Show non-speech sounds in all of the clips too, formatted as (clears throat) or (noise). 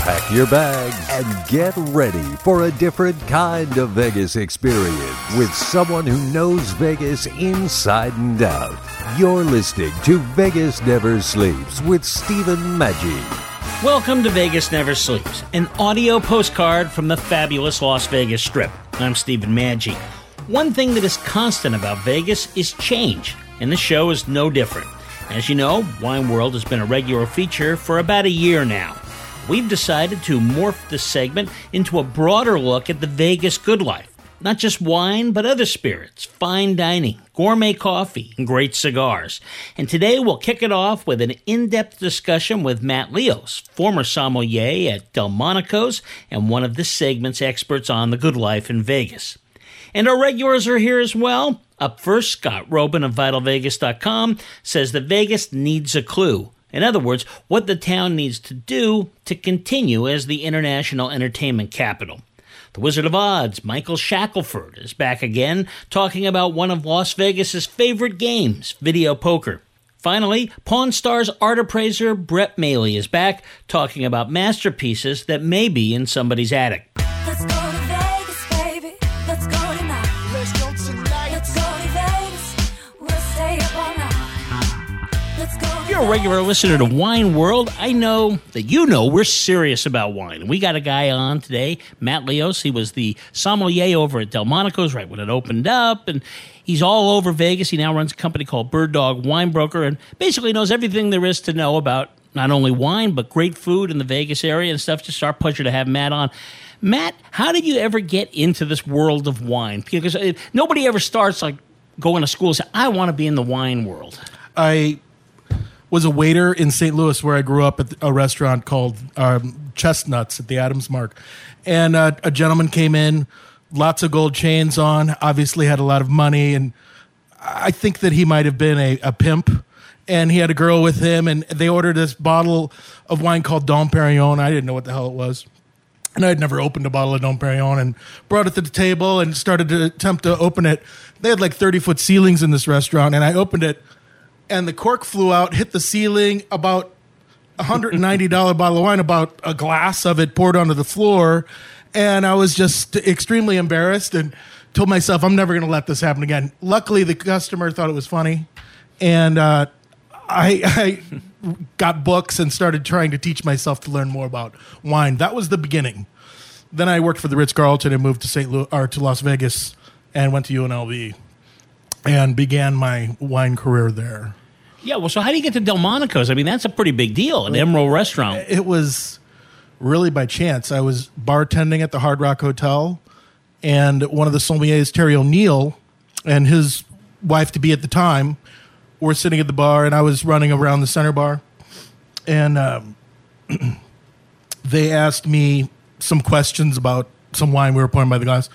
Pack your bags and get ready for a different kind of Vegas experience with someone who knows Vegas inside and out. You're listening to Vegas Never Sleeps with Stephen Maggi. Welcome to Vegas Never Sleeps, an audio postcard from the fabulous Las Vegas Strip. I'm Stephen Maggi. One thing that is constant about Vegas is change, and the show is no different. As you know, Wine World has been a regular feature for about a year now. We've decided to morph this segment into a broader look at the Vegas good life. Not just wine, but other spirits, fine dining, gourmet coffee, and great cigars. And today we'll kick it off with an in depth discussion with Matt Leos, former sommelier at Delmonico's and one of this segment's experts on the good life in Vegas. And our regulars are here as well. Up first, Scott Roeben of VitalVegas.com says that Vegas needs a clue. In other words, what the town needs to do to continue as the international entertainment capital. The Wizard of Odds, Michael Shackelford, is back again talking about one of Las Vegas's favorite games, video poker. Finally, Pawn Stars art appraiser Brett Maly is back talking about masterpieces that may be in somebody's attic. You're a regular listener to Wine World, I know that you know we're serious about wine. We got a guy on today, Matt Leos. He was the sommelier over at Delmonico's right when it opened up, and he's all over Vegas. He now runs a company called Bird Dog Wine Broker, and basically knows everything there is to know about not only wine but great food in the Vegas area and stuff. Just our pleasure to have Matt on. Matt, how did you ever get into this world of wine? Because uh, nobody ever starts like going to school and say, "I want to be in the wine world." I was a waiter in St. Louis where I grew up at a restaurant called um, Chestnuts at the Adams Mark. And uh, a gentleman came in, lots of gold chains on, obviously had a lot of money. And I think that he might have been a, a pimp. And he had a girl with him, and they ordered this bottle of wine called Dom Perignon. I didn't know what the hell it was. And I had never opened a bottle of Dom Perignon and brought it to the table and started to attempt to open it. They had like 30 foot ceilings in this restaurant, and I opened it and the cork flew out, hit the ceiling. About a hundred and ninety dollar bottle of wine, about a glass of it poured onto the floor, and I was just extremely embarrassed and told myself I'm never going to let this happen again. Luckily, the customer thought it was funny, and uh, I, I got books and started trying to teach myself to learn more about wine. That was the beginning. Then I worked for the Ritz Carlton and moved to St. Louis or to Las Vegas and went to UNLV and began my wine career there. Yeah, well, so how do you get to Delmonico's? I mean, that's a pretty big deal, an Emeril restaurant. It was really by chance. I was bartending at the Hard Rock Hotel, and one of the sommeliers, Terry O'Neill, and his wife to be at the time, were sitting at the bar, and I was running around the center bar, and um, (clears throat) they asked me some questions about some wine we were pouring by the glass,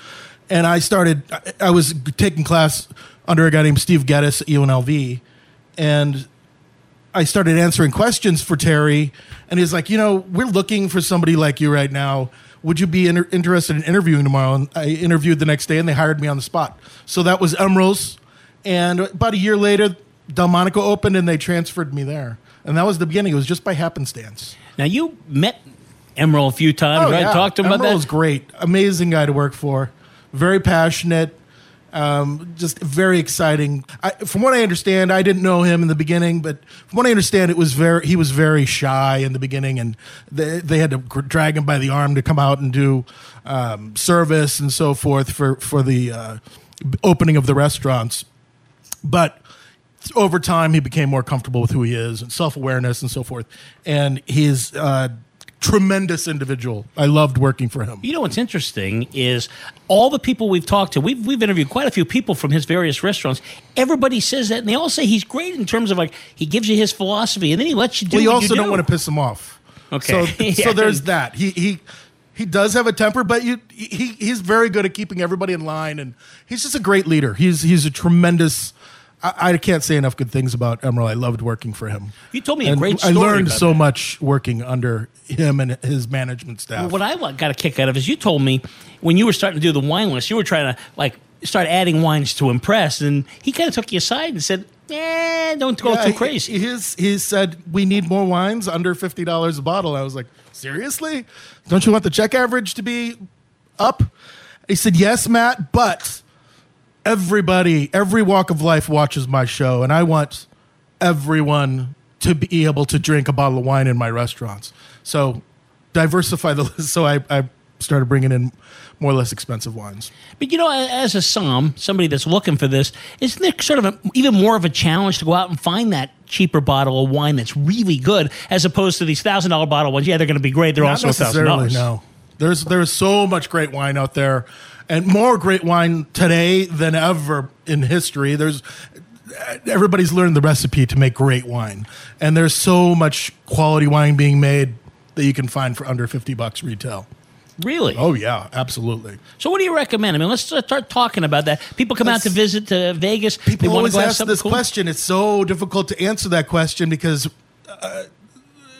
and I started. I- was taking class under a guy named Steve Geddes at UNLV, and I started answering questions for Terry, and he's like, you know, we're looking for somebody like you right now. Would you be inter- interested in interviewing tomorrow? And I interviewed the next day, and they hired me on the spot. So that was Emeril's, and about a year later, Delmonico opened, and they transferred me there, and that was the beginning. It was just by happenstance. Now, you met Emeril a few times, oh, right? yeah. Talked to him about Emeril that. was great, amazing guy to work for, very passionate, um, just very exciting. I, from what I understand, I didn't know him in the beginning, but from what I understand, it was very he was very shy in the beginning, and they, they had to drag him by the arm to come out and do um, service and so forth for for the uh, opening of the restaurants. But over time, he became more comfortable with who he is and self awareness and so forth, and he's uh, tremendous individual. I loved working for him. You know what's interesting is all the people we've talked to. We've we've interviewed quite a few people from his various restaurants. Everybody says that, and they all say he's great in terms of like he gives you his philosophy, and then he lets you do. Well, you also you don't do. want to piss him off. Okay. So, (laughs) Yeah. so there's that. He he he does have a temper, but you he he's very good at keeping everybody in line, and he's just a great leader. He's he's a tremendous I, I can't say enough good things about Emeril. I loved working for him. You told me a And great I learned so that. much working under him and his management staff. Well, what I got a kick out of is you told me when you were starting to do the wine list, you were trying to like start adding wines to impress, and he kind of took you aside and said, "Eh, don't go Yeah, too crazy." He's, he said we need more wines under fifty dollars a bottle. I was like, seriously? Don't you want the check average to be up? He said, yes, Matt, but everybody, every walk of life watches my show, and I want everyone to be able to drink a bottle of wine in my restaurants. So diversify the list. (laughs) So I, I started bringing in more or less expensive wines. But you know, as a som, somebody that's looking for this, isn't there sort of a, even more of a challenge to go out and find that cheaper bottle of wine that's really good, as opposed to these thousand dollar bottle ones? Yeah, they're going to be great. They're Not also thousand dollars. No, there's there's so much great wine out there, and more great wine today than ever in history. There's everybody's learned the recipe to make great wine, and there's so much quality wine being made that you can find for under fifty bucks retail. Really? Oh yeah, absolutely. So, what do you recommend? I mean, let's start talking about that. People come out to visit to Vegas. People always ask this cool. question. It's so difficult to answer that question because uh,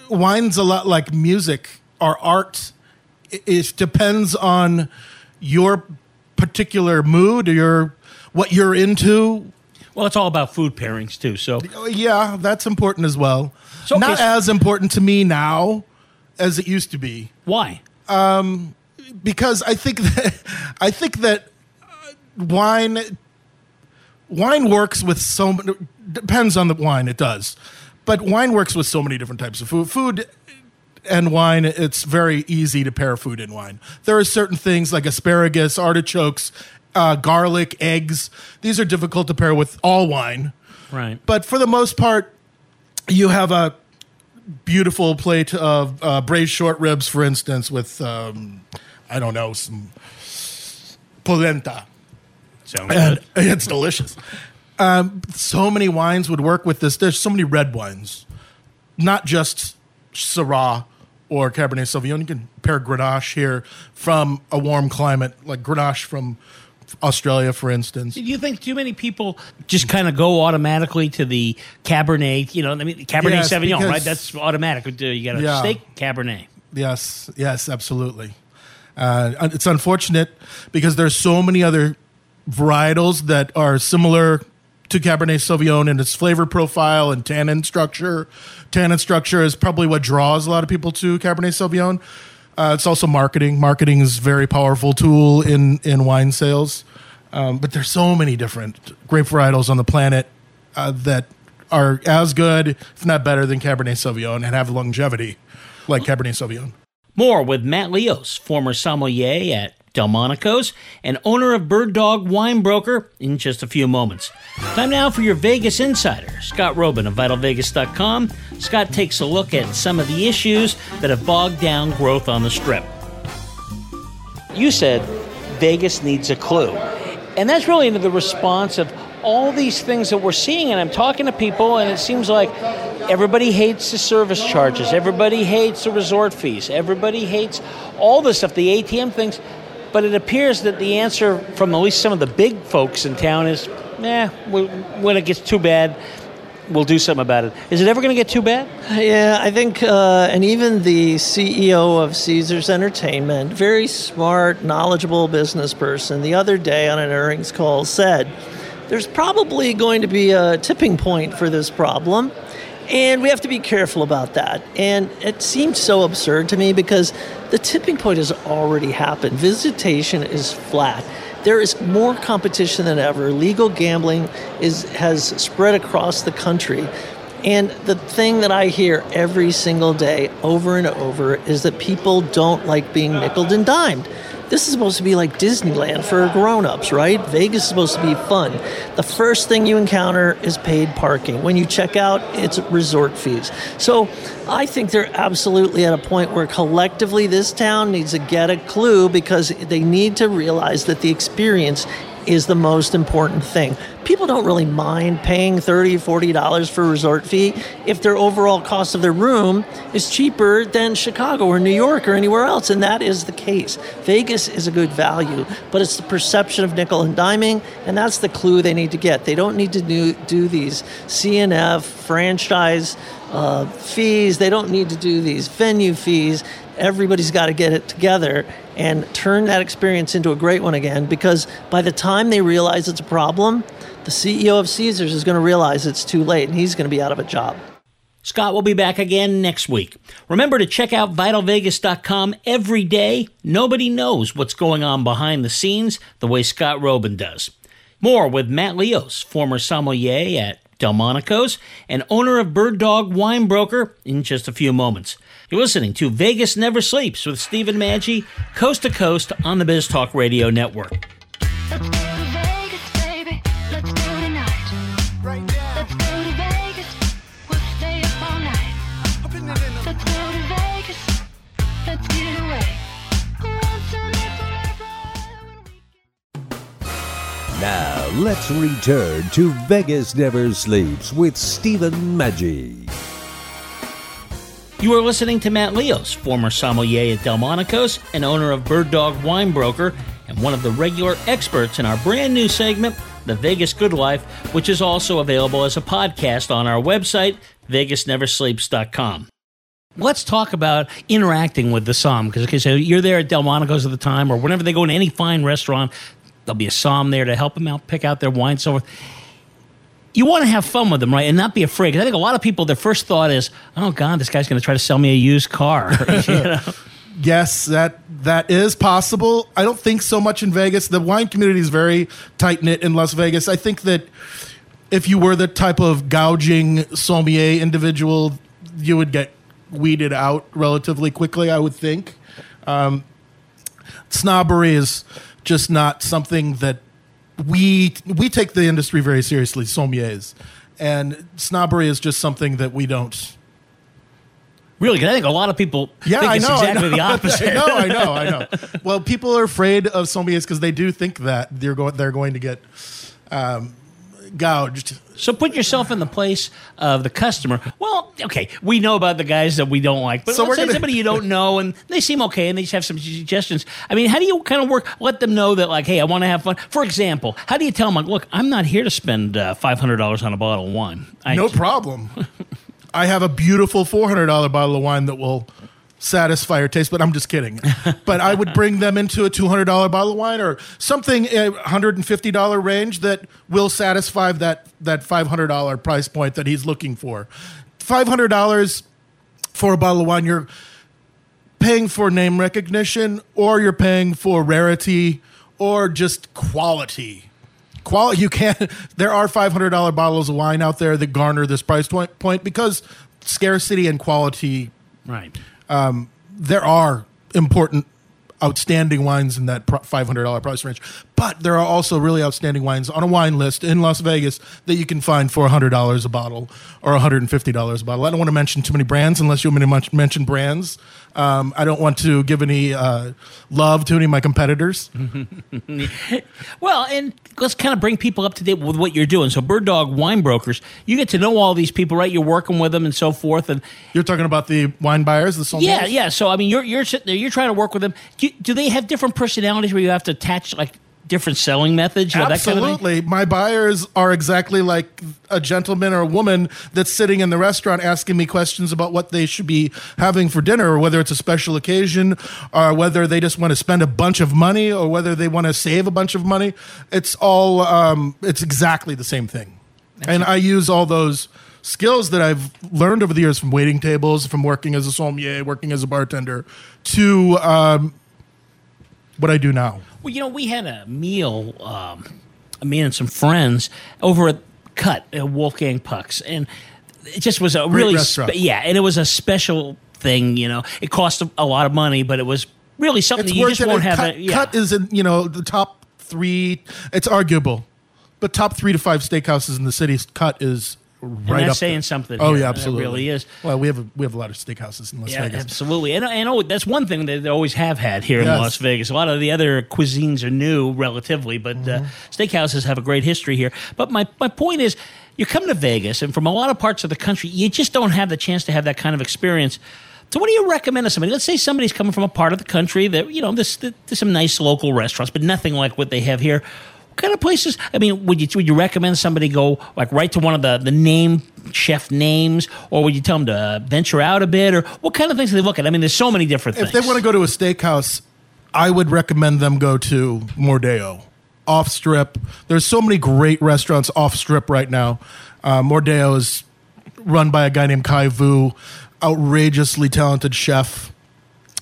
wine's a lot like music or art. It, it depends on your particular mood or your what you're into. Well, it's all about food pairings too. So, Oh, Yeah, that's important as well. So, Not as important to me now as it used to be why? because I think (laughs) that I think that uh, wine wine works with so many depends on the wine it does. But wine works with so many different types of food. Food and wine it's very easy to pair food and wine. There are certain things like asparagus, artichokes, uh, garlic, eggs. These are difficult to pair with all wine. Right. But for the most part, you have a beautiful plate of uh, braised short ribs, for instance, with um, I don't know some polenta, Sounds and good. (laughs) it's delicious. Um, so many wines would work with this. There's so many red wines, not just Syrah or Cabernet Sauvignon. You can pair Grenache here from a warm climate, like Grenache from Australia, for instance. Do you think too many people just kind of go automatically to the Cabernet? You know, I mean, Cabernet Yes, Sauvignon, because- right? That's automatic. You got a Yeah. steak Cabernet. Yes, yes, absolutely. Uh, it's unfortunate because there's so many other varietals that are similar to Cabernet Sauvignon and its flavor profile and tannin structure. Tannin structure is probably what draws a lot of people to Cabernet Sauvignon. Uh, it's also marketing. Marketing is a very powerful tool in in wine sales. Um, but there's so many different grape varietals on the planet uh, that are as good, if not better, than Cabernet Sauvignon and have longevity like Cabernet Sauvignon. More with Matt Leos, former sommelier at Delmonico's and owner of Bird Dog Wine Broker, in just a few moments. Time now for your Vegas Insider. Scott Roeben of VitalVegas.com. Scott takes a look at some of the issues that have bogged down growth on the Strip. You said Vegas needs a clue. And that's really into the response of all these things that we're seeing. And I'm talking to people, and it seems like everybody hates the service charges, everybody hates the resort fees, everybody hates all the stuff, the ATM things. But it appears that the answer from at least some of the big folks in town is, we- when it gets too bad, we'll do something about it. Is it ever going to get too bad? Yeah, I think, uh, and even the CEO of Caesars Entertainment, very smart, knowledgeable business person, the other day on an earnings call said, there's probably going to be a tipping point for this problem. And we have to be careful about that. And it seems so absurd to me because the tipping point has already happened. Visitation is flat. There is more competition than ever. Legal gambling is has spread across the country. And the thing that I hear every single day over and over is that people don't like being nickel and dimed. This is supposed to be like Disneyland for grown-ups, right? Vegas is supposed to be fun. The first thing you encounter is paid parking. When you check out, it's resort fees. So I think they're absolutely at a point where collectively this town needs to get a clue because they need to realize that the experience is the most important thing. People don't really mind paying $30, $40 for a resort fee if their overall cost of their room is cheaper than Chicago or New York or anywhere else, and that is the case. Vegas is a good value, but it's the perception of nickel and diming, and that's the clue they need to get. They don't need to do, do these CNF franchise uh, fees, they don't need to do these venue fees everybody's got to get it together and turn that experience into a great one again because by the time they realize it's a problem, the CEO of Caesars is going to realize it's too late and he's going to be out of a job. Scott will be back again next week. Remember to check out vitalvegas.com every day. Nobody knows what's going on behind the scenes the way Scott Roeben does. More with Matt Leos, former sommelier at Delmonico's and owner of Bird Dog Wine Broker in just a few moments. You're listening to Vegas Never Sleeps with Stephen Maggi, coast to coast on the Biz Talk Radio Network. Let's go to Vegas, baby. Let's go tonight. Let's go to Vegas. We'll stay up all night. Let's go to Vegas. Let's get away. Once and forever when we Now, let's return to Vegas Never Sleeps with Stephen Maggi. You are listening to Matt Leos, former sommelier at Delmonico's and owner of Bird Dog Wine Broker, and one of the regular experts in our brand new segment, The Vegas Good Life, which is also available as a podcast on our website, vegasneversleeps.com. Let's talk about interacting with the som because okay, so you're there at Delmonico's at the time, or whenever they go to any fine restaurant, there'll be a som there to help them out, pick out their wine, so forth you want to have fun with them, right? And not be afraid. 'Cause I think a lot of people, their first thought is, oh, God, this guy's going to try to sell me a used car. (laughs) you know? Yes, that that is possible. I don't think so much in Vegas. The wine community is very tight knit in Las Vegas. I think that if you were the type of gouging sommelier individual, you would get weeded out relatively quickly. I would think. Um, snobbery is just not something that we we take the industry very seriously, sommeliers, and snobbery is just something that we don't. Really, I think a lot of people Yeah, think I it's know. Exactly know. the (laughs) opposite. I know, I know, I know. Well, people are afraid of sommeliers because they do think that they're going they're going to get um, gouged. So put yourself in the place of the customer. Well, okay, we know about the guys that we don't like, but So let's say gonna- somebody you don't (laughs) know and they seem okay and they just have some suggestions. I mean, how do you kind of work? Let them know that, like, hey, I want to have fun. For example, how do you tell them, like, look, I'm not here to spend uh, five hundred dollars on a bottle of wine. I, No problem. (laughs) I have a beautiful four hundred dollar bottle of wine that will satisfy your taste, but I'm just kidding. (laughs) but I would bring them into a two hundred dollar bottle of wine or something a hundred and fifty dollar range that will satisfy that that five hundred dollar price point that he's looking for. Five hundred dollars for a bottle of wine, you're paying for name recognition, or you're paying for rarity, or just quality quality you can't (laughs) there are $500 bottles of wine out there that garner this price point because scarcity and quality right. Um, there are important outstanding wines in that $500 price range but there are also really outstanding wines on a wine list in las vegas that you can find for $100 a bottle or $150 a bottle. I don't want to mention too many brands unless you want me to mention brands um, i don't want to give any uh, love to any of my competitors (laughs) Well, and let's kind of bring people up to date with what you're doing. So, Bird Dog Wine Brokers, you get to know all these people, right? You're working with them and so forth, and you're talking about the wine buyers the sommeliers? Yeah, yeah. So I mean, you're you're sitting there, you're trying to work with them. Do, do they have different personalities where you have to attach like different selling methods? You know, that kind of? Absolutely. My buyers are exactly like a gentleman or a woman that's sitting in the restaurant asking me questions about what they should be having for dinner, or whether it's a special occasion, or whether they just want to spend a bunch of money, or whether they want to save a bunch of money. It's all, um, it's exactly the same thing. and I use all those skills that I've learned over the years from waiting tables, from working as a sommelier, working as a bartender, to um, what I do now. Well, you know, we had a meal, um, me and some friends over at Cut at Wolfgang Pucks, and it just was a really, spe- yeah, and it was a special thing. You know, it cost a, a lot of money, but it was really something you just won't have. cut, a, yeah. cut is in you know the top three. It's arguable, but top three to five steakhouses in the city. Cut is And right that's up there. saying something. Oh here. yeah, It absolutely. really is. Well, we have a, we have a lot of steakhouses in Las Yeah, Vegas. absolutely. And, and oh, that's one thing that they always have had here in Las Vegas. A lot of the other cuisines are new relatively, but uh, Mm-hmm. steakhouses have a great history here. But my, my point is, you come to Vegas, and from a lot of parts of the country, you just don't have the chance to have that kind of experience. So, what do you recommend to somebody? Let's say somebody's coming from a part of the country that you know, this, there's some nice local restaurants, but nothing like what they have here. Kind of places? I mean, would you would you recommend somebody go like right to one of the the name chef names, or would you tell them to uh, venture out a bit, or what kind of things do they look at? I mean, there's so many different if things. they want to go to a steakhouse, I would recommend them go to Mordeo, off strip. There's so many great restaurants off strip right now. Uh, Mordeo is run by a guy named Khai Vu, outrageously talented chef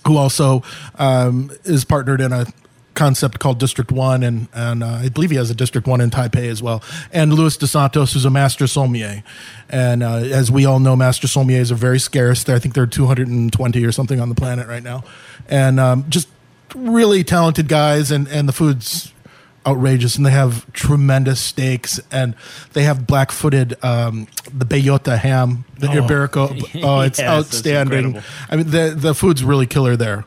who also um, is partnered in a concept called District One, and and uh, I believe he has a District One in Taipei as well. And Luis De Santos, who's a master sommelier, and uh, as we all know, master sommeliers are very scarce. I think there are 220 or something on the planet right now, and um, just really talented guys, and and the food's outrageous. And they have tremendous steaks and they have black-footed um, the bellota ham the Oh. iberico. (laughs) Oh it's Yes, outstanding. i mean the the food's really killer there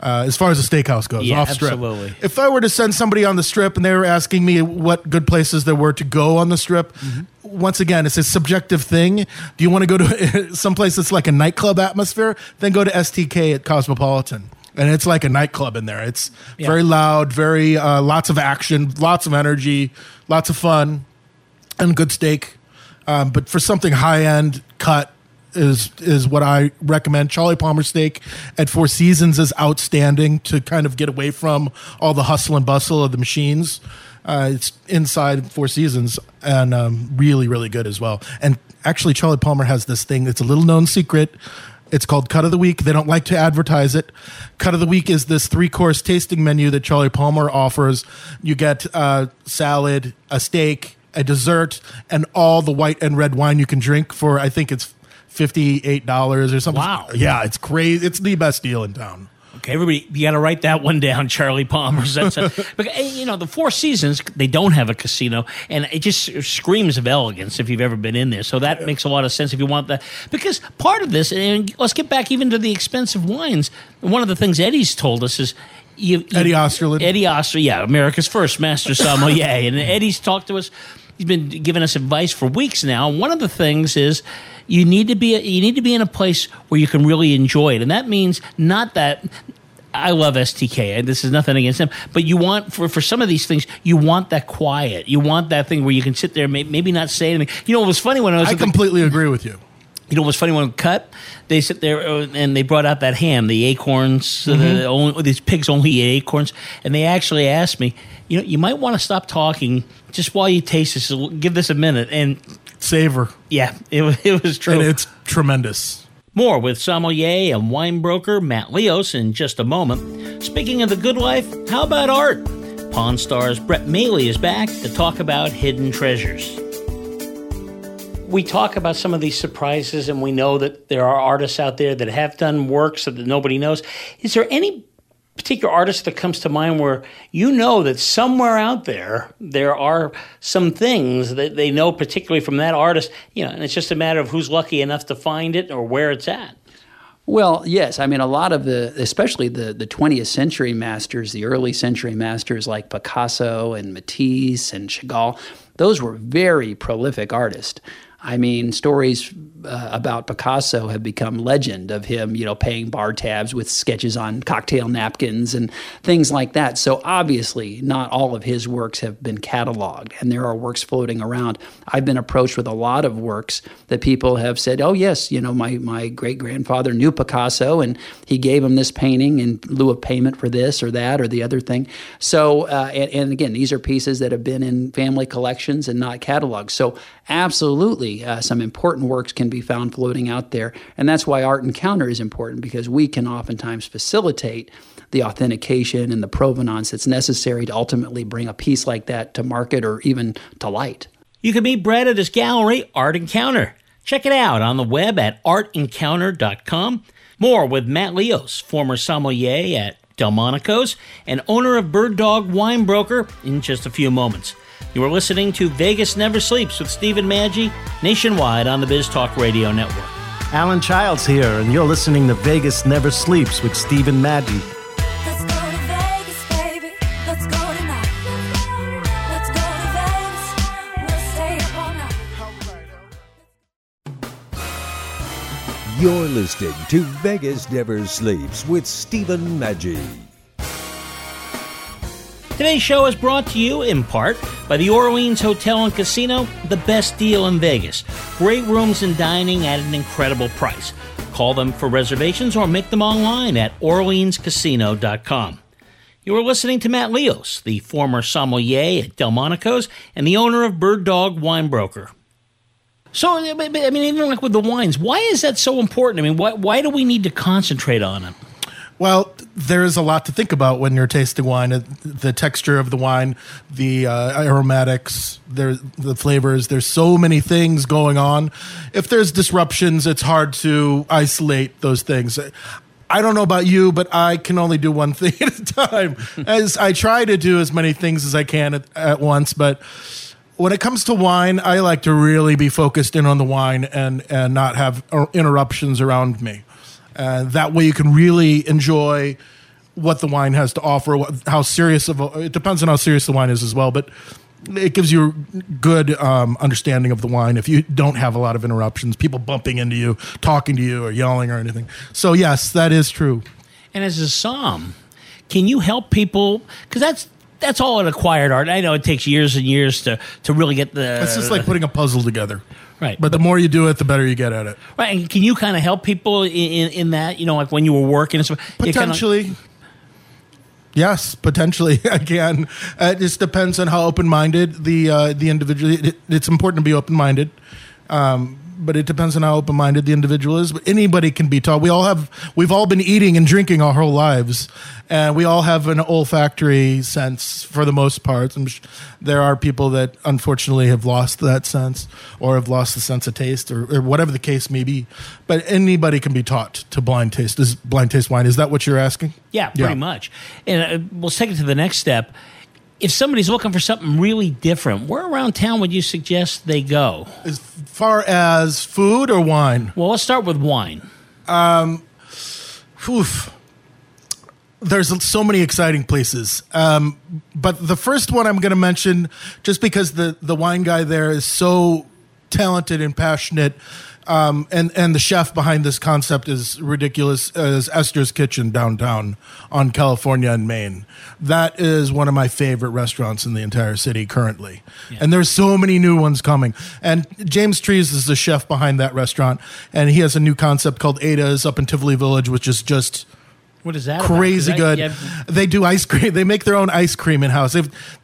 uh, as far as the steakhouse goes Yeah, off strip absolutely. if i were to send somebody on the strip and they were asking me what good places there were to go on the strip Mm-hmm. once again it's a subjective thing do you want to go to (laughs) someplace that's like a nightclub atmosphere then go to stk at cosmopolitan and it's like a nightclub in there. It's Yeah. very loud, very uh, lots of action, lots of energy, lots of fun, and good steak. Um, but for something high end cut is is what I recommend. Charlie Palmer steak at Four Seasons is outstanding to kind of get away from all the hustle and bustle of the machines. Uh, it's inside Four Seasons and um, really really good as well. And actually, Charlie Palmer has this thing. It's a little known secret. It's called Cut of the Week. They don't like to advertise it. Cut of the Week is this three course tasting menu that Charlie Palmer offers. You get uh, salad, a steak, a dessert, and all the white and red wine you can drink for, I think it's $58 or something. Wow. Yeah, it's crazy. It's the best deal in town. Okay, everybody, you got to write that one down, (laughs) Charlie Palmer's. That's a, because, you know the Four Seasons. They don't have a casino, and it just screams of elegance if you've ever been in there. So that makes a lot of sense if you want that. Because part of this, and let's get back even to the expensive wines. One of the things Eddie's told us is. You, you- Eddie Osterland. Eddie Osterland, yeah, America's first master sommelier. (laughs) and Eddie's talked to us. He's been giving us advice for weeks now. One of the things is you need to be you need to be in a place where you can really enjoy it, and that means not that. I love STK. and This is nothing against them, but you want for for some of these things, you want that quiet. You want that thing where you can sit there, may, maybe not say anything. You know, it was funny when I was I at the- completely agree with you. you know what's funny when cut they sit there uh, and they brought out that ham the acorns Mm-hmm. the only, these pigs only eat acorns and they actually asked me you know you might want to stop talking just while you taste this give this a minute and Savor. yeah it, (laughs) it was true And it's tremendous. more with sommelier and wine broker Matt Leos in just a moment. Speaking of the good life, how about art? Pawn Stars Brett Maly is back to talk about hidden treasures. We talk about some of these surprises, and we know that there are artists out there that have done works that nobody knows. Is there any particular artist that comes to mind where you know that somewhere out there there are some things that they know particularly from that artist you know and it's just a matter of who's lucky enough to find it or where it's at Well, yes. I mean, a lot of the, especially the, the 20th century masters, the early century masters like Picasso and Matisse and Chagall, those were very prolific artists. I mean, stories uh, about Picasso have become legend of him, you know, paying bar tabs with sketches on cocktail napkins and things like that. So obviously, not all of his works have been cataloged, and there are works floating around. I've been approached with a lot of works that people have said, "Oh yes, you know, my my great grandfather knew Picasso, and he gave him this painting in lieu of payment for this or that or the other thing." So, uh, and, and again, these are pieces that have been in family collections and not cataloged. So, absolutely, uh, some important works can be found floating out there, and that's why Art Encounter is important because we can oftentimes facilitate the authentication and the provenance that's necessary to ultimately bring a piece like that to market or even to light. You can meet Brett at his gallery, Art Encounter. Check it out on the web at artencounter.com. More with Matt Leos, former sommelier at Delmonico's and owner of Bird Dog Wine Broker, in just a few moments. You are listening to Vegas Never Sleeps with Stephen Maggi, nationwide on the Biz Talk Radio Network. Alan Childs here, and you're listening to Vegas Never Sleeps with Stephen Maggi. Let's go to Vegas, baby. Let's go tonight. Let's go to Vegas. We'll stay up all night. You're listening to Vegas Never Sleeps with Stephen Maggi. Today's show is brought to you in part by the Orleans Hotel and Casino, the best deal in Vegas. Great rooms and dining at an incredible price. Call them for reservations or make them online at orleanscasino.com. You are listening to Matt Leos, the former sommelier at Delmonico's and the owner of Bird Dog Wine Broker. So, I mean, even like with the wines, why is that so important? I mean, why, why do we need to concentrate on it? Well, there is a lot to think about when you're tasting wine. Uh, The texture of the wine, the uh, aromatics, there, the flavors. There's so many things going on. If there's disruptions, it's hard to isolate those things. I don't know about you, but I can only do one (laughs) thing at a time. As I try to do as many things as I can at, at once, but when it comes to wine, I like to really be focused in on the wine and and not have uh, interruptions around me. Uh, that way, you can really enjoy what the wine has to offer. What, how serious of a, it depends on how serious the wine is as well, but it gives you a good um, understanding of the wine if you don't have a lot of interruptions, people bumping into you, talking to you, or yelling or anything. So yes, that is true. And as a som, can you help people? Because that's that's all an acquired art. I know it takes years and years to to really get the. It's just like putting a puzzle together. Right. But the more you do it, the better you get at it. right. And can you kind of help people in, in, in that? You know, like when you were working and stuff. you kinda- Potentially. Yes, potentially (laughs) I can. Uh, it just depends on how open-minded the uh, the individual. It, it's important to be open-minded, um, but it depends on how open-minded the individual is. But anybody can be taught. We all have. We've all been eating and drinking our whole lives, and we all have an olfactory sense for the most part. There are people that unfortunately have lost that sense, or have lost the sense of taste, or, or whatever the case may be. But anybody can be taught to blind taste. Is blind taste wine? Is that what you're asking? Yeah, pretty much. And uh, we'll take it to the next step. If somebody's looking for something really different, where around town would you suggest they go? As far as food or wine? Well, let's start with wine. Um, oof. There's so many exciting places. Um, but the first one I'm going to mention, just because the, the wine guy there is so talented and passionate, um, and, and the chef behind this concept is ridiculous, is Esther's Kitchen downtown on California and Main. That is one of my favorite restaurants in the entire city currently. And there's so many new ones coming. And James Trees is the chef behind that restaurant, and he has a new concept called Ada's up in Tivoli Village, which is just What is that? crazy 'Cause I- good. yeah, They do ice cream. They make their own ice cream in house.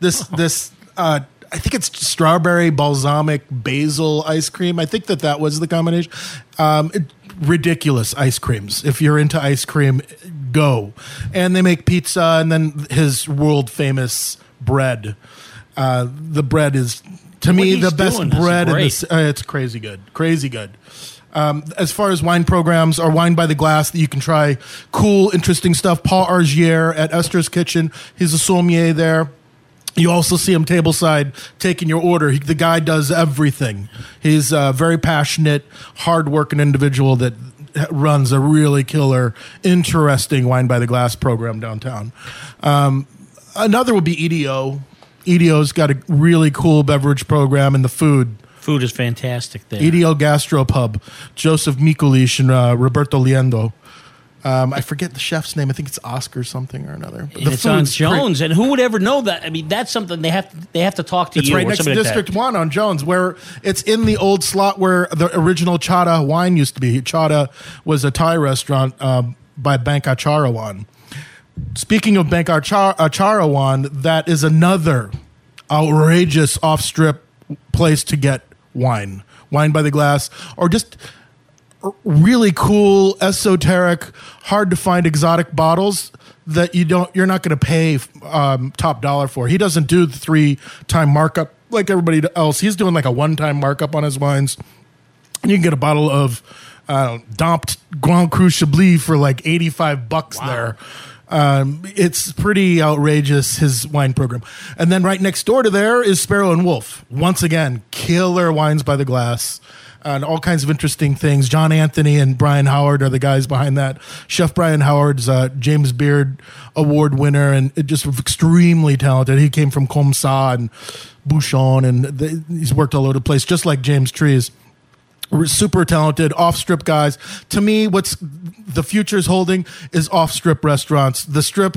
This this uh, I think it's strawberry balsamic basil ice cream. I think that that was the combination. Um, it- ridiculous ice creams. If you're into ice cream, go. And they make pizza, and then his world famous bread. Uh, the bread is to What me the best bread. In this, uh, it's crazy good, crazy good. Um, as far as wine programs or wine by the glass that you can try cool, interesting stuff. Paul Argier at Esther's Kitchen. He's a sommelier there. You also see him tableside taking your order. He, the guy does everything. He's a very passionate, hardworking individual that runs a really killer, interesting wine by the glass program downtown. Um, another would be EDO. EDO's got a really cool beverage program and the food. Food is fantastic there. EDO Gastropub, Joseph Mikulich and uh, Roberto Liendo. Um, I forget the chef's name. I think it's Oscar something or another. But And it's on great. Jones, and who would ever know that? I mean, that's something they have to they have to talk to It's you. right or next to somebody like that. District One on Jones, where it's in the old slot where the original Chada wine used to be. Chada was a Thai restaurant um, by Bank Atcharawan. Speaking of Bank Achar- Atcharawan, that is another outrageous off strip place to get wine, wine by the glass, or just really cool, esoteric, hard to find exotic bottles that you don't you're not going to pay um, top dollar for. He doesn't do the three time markup like everybody else. He's doing like a one time markup on his wines. And you can get a bottle of uh, Domped Grand Cru Chablis for like eighty five bucks there. Um, it's pretty outrageous his wine program. And then right next door to there is Sparrow and Wolf. Once again, killer wines by the glass. And all kinds of interesting things. John Anthony and Brian Howard are the guys behind that. Chef Brian Howard's uh, James Beard Award winner and just extremely talented. He came from Comme Ça and Bouchon, and he's worked all over the place, just like James Trees super talented off strip guys. To me, what's the future is holding is off strip restaurants. The strip,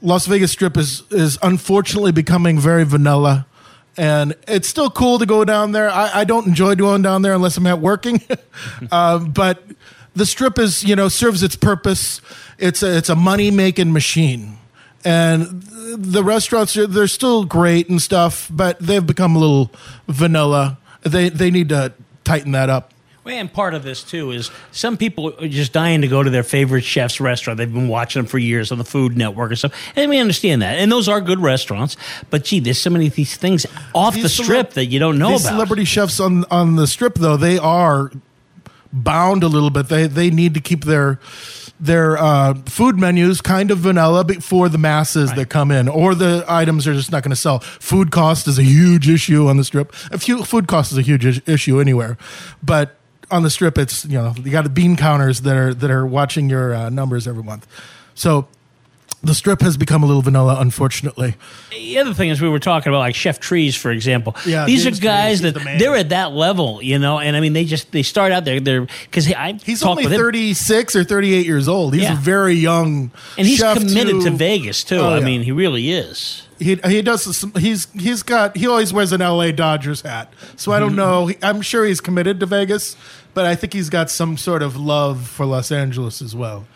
Las Vegas Strip, is is unfortunately becoming very vanilla. And it's still cool to go down there. I, I don't enjoy going down there unless I'm at working. um, (laughs) but the strip is, you know, serves its purpose. It's a, it's a money making machine. And the restaurants, they're still great and stuff, but they've become a little vanilla. They, they need to tighten that up. Well, and part of this too is some people are just dying to go to their favorite chef's restaurant. They've been watching them for years on the Food Network and stuff, and we understand that. And those are good restaurants, but gee, there's so many of these things off the strip that you don't know These about. celebrity chefs on on the strip, though, they are bound a little bit. They they need to keep their their uh, food menus kind of vanilla for the masses that come in, or the items are just not going to sell. Food cost is a huge issue on the strip. A few food cost is a huge is- issue anywhere, but on the strip, it's you know you got the bean counters that are that are watching your uh, numbers every month. So the strip has become a little vanilla, unfortunately. the other thing is we were talking about like Chef Trees, for example. Yeah, these James are guys Trees, that the they're at that level, you know. And I mean, they just they start out there. They're because I He's only 36 or 38 years old. He's Yeah. a very young and he's committed to, to Vegas too. Oh, I mean, he really is. he he does some, he's he's got he always wears an LA Dodgers hat. So I Mm-hmm. don't know. I'm sure he's committed to Vegas, but I think he's got some sort of love for Los Angeles as well.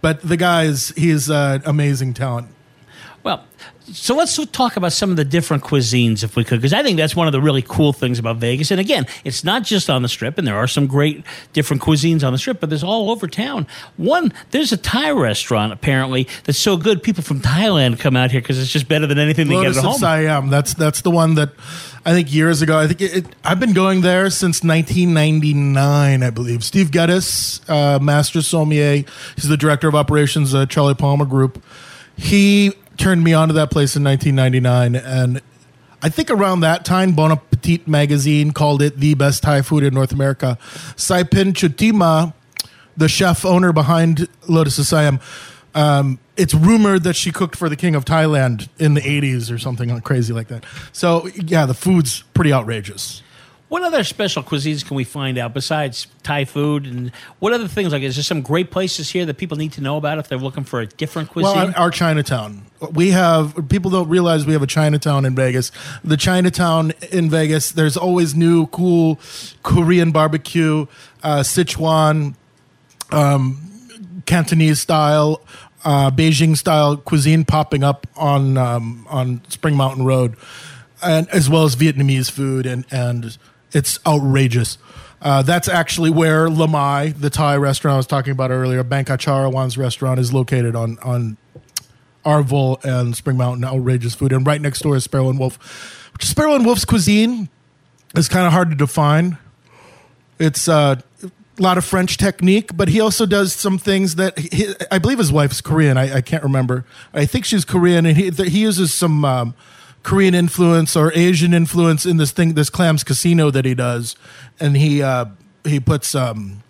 But the guy is he's uh, amazing talent. Well, so let's talk about some of the different cuisines, if we could, because I think that's one of the really cool things about Vegas. And again, it's not just on the Strip, and there are some great different cuisines on the Strip, but there's all over town. One, there's a Thai restaurant apparently that's so good, people from Thailand come out here because it's just better than anything they get at home. Siam. That's that's the one that I think years ago. I think it, it, I've been going there since 1999, I believe. Steve Geddes, uh, master sommelier, he's the director of operations at Charlie Palmer Group. He turned me onto that place in 1999, and I think around that time, Bon Appetit magazine called it the best Thai food in North America. Saipin Chutima, the chef owner behind Lotus Siam, um, it's rumored that she cooked for the king of Thailand in the 80s or something crazy like that. So, yeah, the food's pretty outrageous. What other special cuisines can we find out besides Thai food? And what other things? Like, is there some great places here that people need to know about if they're looking for a different cuisine? Well, our Chinatown. We have people don't realize we have a Chinatown in Vegas. The Chinatown in Vegas, there's always new cool Korean barbecue, uh, Sichuan, um, Cantonese style, uh, Beijing style cuisine popping up on um, on Spring Mountain Road, and as well as Vietnamese food, and and it's outrageous. Uh, that's actually where Lamaii, the Thai restaurant I was talking about earlier, Bank Atcharawan's restaurant, is located on on Arville and Spring Mountain. Outrageous food, and right next door is Sparrow and Wolf. Sparrow and Wolf's cuisine is kind of hard to define. It's uh, a lot of French technique, but he also does some things that he, I believe his wife's Korean. I, I can't remember. I think she's Korean, and he he uses some um, Korean influence or Asian influence in this thing, this clams casino that he does, and he uh, he puts. Um,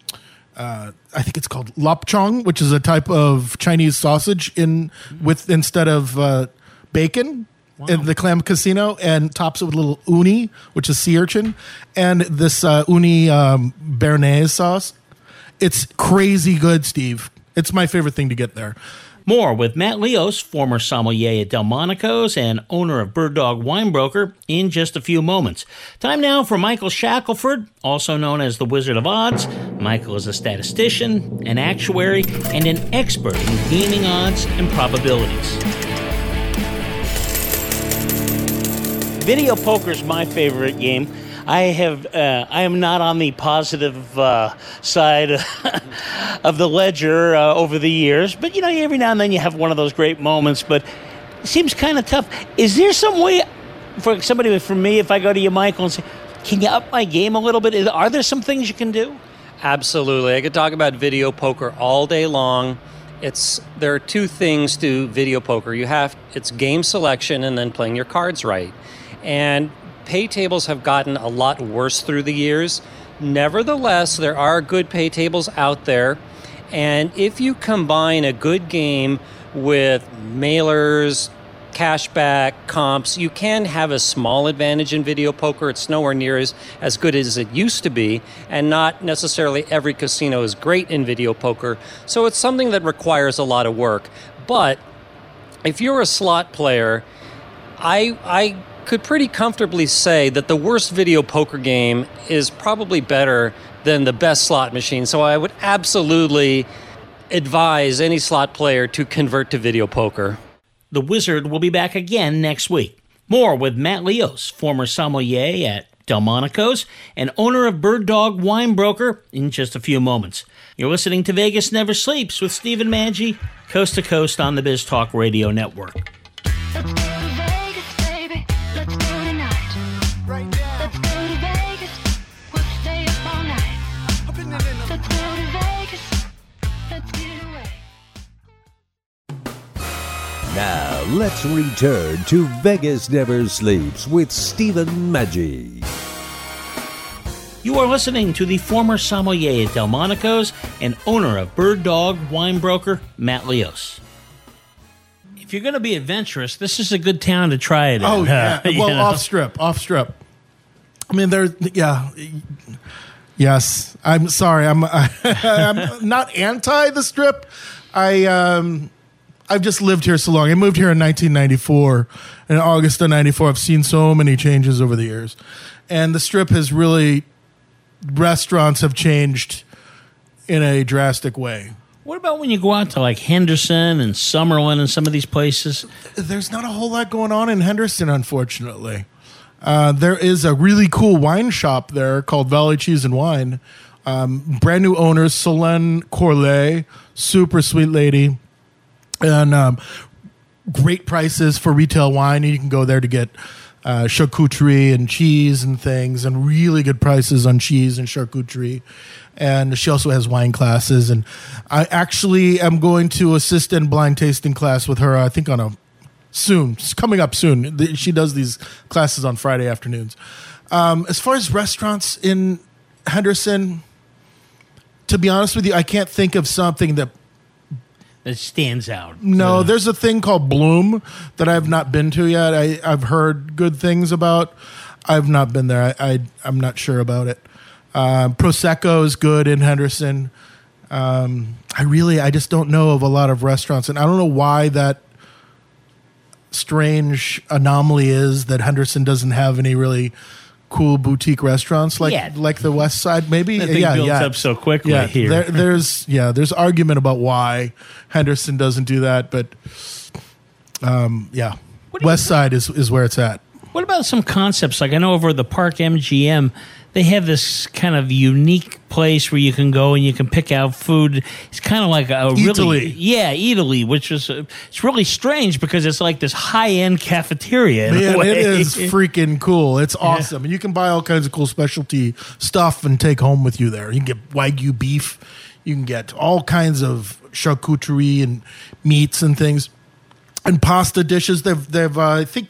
uh, I think it's called lap cheong, which is a type of Chinese sausage in with instead of uh, bacon in the clam casino, and tops it with a little uni, which is sea urchin, and this uh, uni um, béarnaise sauce. It's crazy good, Steve. It's my favorite thing to get there. More with Matt Leos, former sommelier at Delmonico's and owner of Bird Dog Wine Broker, in just a few moments. Time now for Michael Shackelford, also known as the Wizard of Odds. Michael is a statistician, an actuary, and an expert in gaming odds and probabilities. Video poker is my favorite game. I have uh, I am not on the positive uh, side (laughs) of the ledger uh, over the years, but you know every now and then you have one of those great moments. But it seems kind of tough. Is there some way for somebody for me if I go to you, Michael, and say, "Can you up my game a little bit?" Are there some things you can do? Absolutely. I could talk about video poker all day long. it's there are two things to video poker. You have it's game selection and then playing your cards right. And pay tables have gotten a lot worse through the years. Nevertheless, there are good pay tables out there. And if you combine a good game with mailers, cashback, comps, you can have a small advantage in video poker. It's nowhere near as, as good as it used to be, and not necessarily every casino is great in video poker. So it's something that requires a lot of work. But if you're a slot player, I, I could pretty comfortably say that the worst video poker game is probably better than the best slot machine. So I would absolutely advise any slot player to convert to video poker. The Wizard will be back again next week. More with Matt Leos, former sommelier at Delmonico's and owner of Bird Dog Wine Broker, in just a few moments. You're listening to Vegas Never Sleeps with Stephen Maggi, coast to coast on the Biz Talk Radio Network. Let's return to Vegas Never Sleeps with Stephen Maggi. You are listening to the former sommelier at Delmonico's and owner of Bird Dog Wine Broker, Matt Leos. If you're going to be adventurous, this is a good town to try it in. Oh yeah. (laughs) You well, know? off strip, off strip. I mean, there. Yeah. Yes, I'm sorry. I'm (laughs) I'm not anti the strip. I um I've just lived here so long. I moved here in 1994. In August of 94, I've seen so many changes over the years. And the strip has really restaurants have changed in a drastic way. What about when you go out to like Henderson and Summerlin and some of these places? There's not a whole lot going on in Henderson, unfortunately. Uh, there is a really cool wine shop there called Valley Cheese and Wine. Um, brand new owners, Solène Corlay, super sweet lady, and um, great prices for retail wine. You can go there to get uh, charcuterie and cheese and things, and really good prices on cheese and charcuterie. And she also has wine classes. And I actually am going to assist in blind tasting class with her. I think on a soon. It's coming up soon. She does these classes on Friday afternoons. Um, as far as restaurants in Henderson, to be honest with you, I can't think of something that. That stands out. No, there's a thing called Bloom that I've not been to yet. I, I've heard good things about. I've not been there. I, I I'm not sure about it. Um, Prosecco is good in Henderson. Um, I really, I just don't know of a lot of restaurants, and I don't know why that strange anomaly is that Henderson doesn't have any really cool boutique restaurants like Yeah. like the West Side. Maybe That thing yeah, builds yeah. up so quickly Yeah, here. there, there's yeah, there's argument about why Henderson doesn't do that, but um, yeah, West Side is is where it's at. What about some concepts? Like I know over at the Park MGM, they have this kind of unique place where you can go and you can pick out food. It's kind of like a really Eataly. yeah, Eataly, which is uh, it's really strange because it's like this high end cafeteria. Man, it is (laughs) freaking cool. It's awesome. And you can buy all kinds of cool specialty stuff and take home with you there. You can get Wagyu beef. You can get all kinds of charcuterie and meats and things. And pasta dishes. They've, they've uh, I think,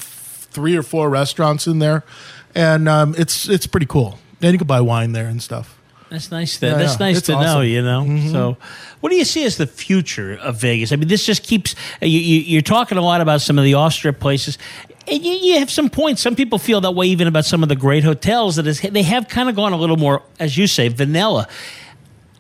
three or four restaurants in there. And um, it's it's pretty cool. And you can buy wine there and stuff. That's nice. To, Yeah, that's yeah. nice It's to know. You know. Mhm. So, what do you see as the future of Vegas? I mean, this just keeps. You, you, you're talking a lot about some of the off strip places. And you, you have some points. Some people feel that way even about some of the great hotels. That is, they have kind of gone a little more, as you say, vanilla.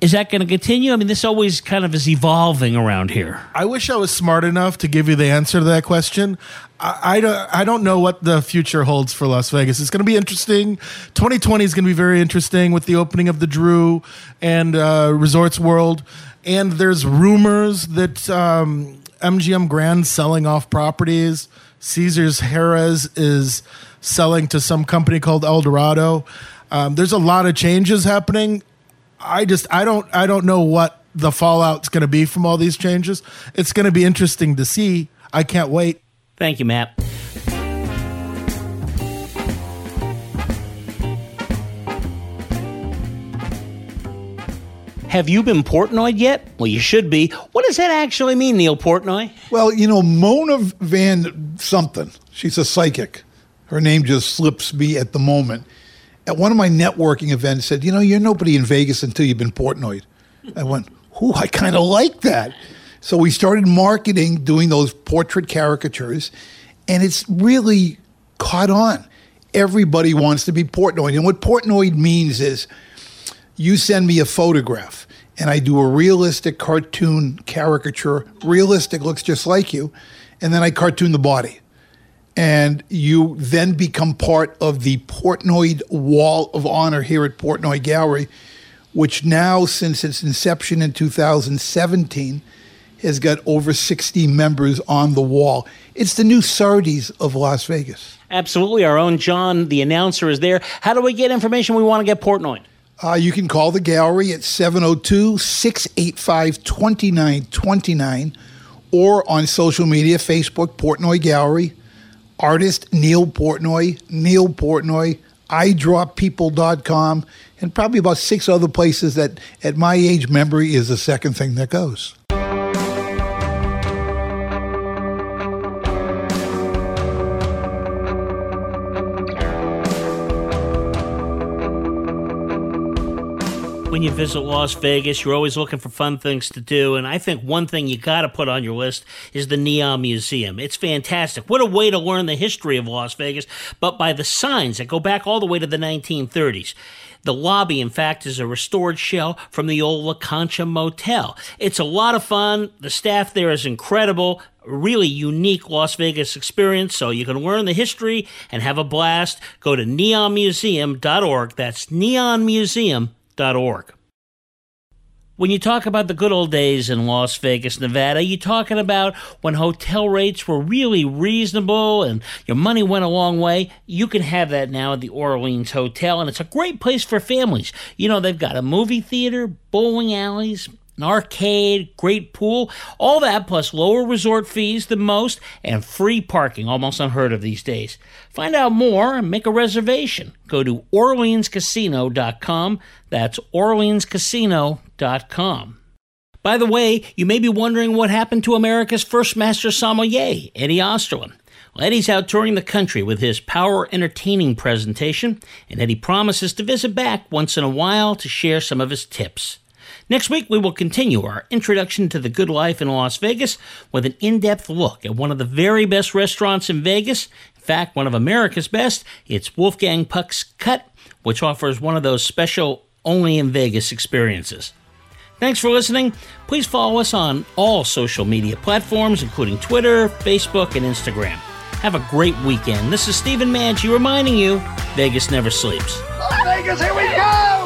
Is that going to continue? I mean, this always kind of is evolving around here. I wish I was smart enough to give you the answer to that question. I, I don't. I don't know what the future holds for Las Vegas. It's going to be interesting. 2020 is going to be very interesting with the opening of the Drew and uh, Resorts World. And there's rumors that um, MGM Grand selling off properties. Caesar's Harrah's is selling to some company called El Dorado. Um, there's a lot of changes happening. I just I don't I don't know what the fallout's going to be from all these changes. It's going to be interesting to see. I can't wait. Thank you, Matt. Have you been Portnoy yet? Well, you should be. What does that actually mean, Neil Portnoy? Well, you know, Mona Van something. She's a psychic. Her name just slips me at the moment. At one of my networking events, said, "You know, you're nobody in Vegas until you've been Portnoy." I went, "Ooh, I kind of like that." So we started marketing, doing those portrait caricatures, and it's really caught on. Everybody wants to be Portnoy, and what Portnoy means is you send me a photograph and I do a realistic cartoon caricature. Realistic looks just like you. And then I cartoon the body. And you then become part of the Portnoy Wall of Honor here at Portnoy Gallery, which now, since its inception in 2017, has got over 60 members on the wall. It's the new Sardi's of Las Vegas. Absolutely. Our own John, the announcer, is there. How do we get information we want to get Portnoy? Uh, you can call the gallery at 702 685 2929 or on social media Facebook, Portnoy Gallery, artist Neil Portnoy, Neil Portnoy, iDrawPeople.com, and probably about six other places that at my age memory is the second thing that goes. When you visit Las Vegas, you're always looking for fun things to do. And I think one thing you got to put on your list is the Neon Museum. It's fantastic. What a way to learn the history of Las Vegas, but by the signs that go back all the way to the 1930s. The lobby, in fact, is a restored shell from the old La Concha Motel. It's a lot of fun. The staff there is incredible. Really unique Las Vegas experience, so you can learn the history and have a blast. Go to neonmuseum.org. That's neonmuseum.org. When you talk about the good old days in Las Vegas, Nevada, you're talking about when hotel rates were really reasonable and your money went a long way. You can have that now at the Orleans Hotel, and it's a great place for families. You know, they've got a movie theater, bowling alleys, an arcade, great pool, all that plus lower resort fees than most, and free parking, almost unheard of these days. Find out more and make a reservation. Go to OrleansCasino.com. That's OrleansCasino.com. By the way, you may be wondering what happened to America's first master sommelier, Eddie Osterland. Well, Eddie's out touring the country with his Power Entertaining presentation, and Eddie promises to visit back once in a while to share some of his tips. Next week, we will continue our introduction to the good life in Las Vegas with an in depth look at one of the very best restaurants in Vegas. In fact, one of America's best. It's Wolfgang Puck's Cut, which offers one of those special only in Vegas experiences. Thanks for listening. Please follow us on all social media platforms, including Twitter, Facebook, and Instagram. Have a great weekend. This is Stephen Manchi reminding you Vegas never sleeps. Vegas, here we go!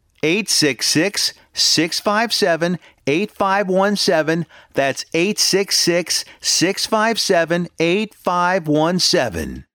866 657 8517. That's 866 657 8517.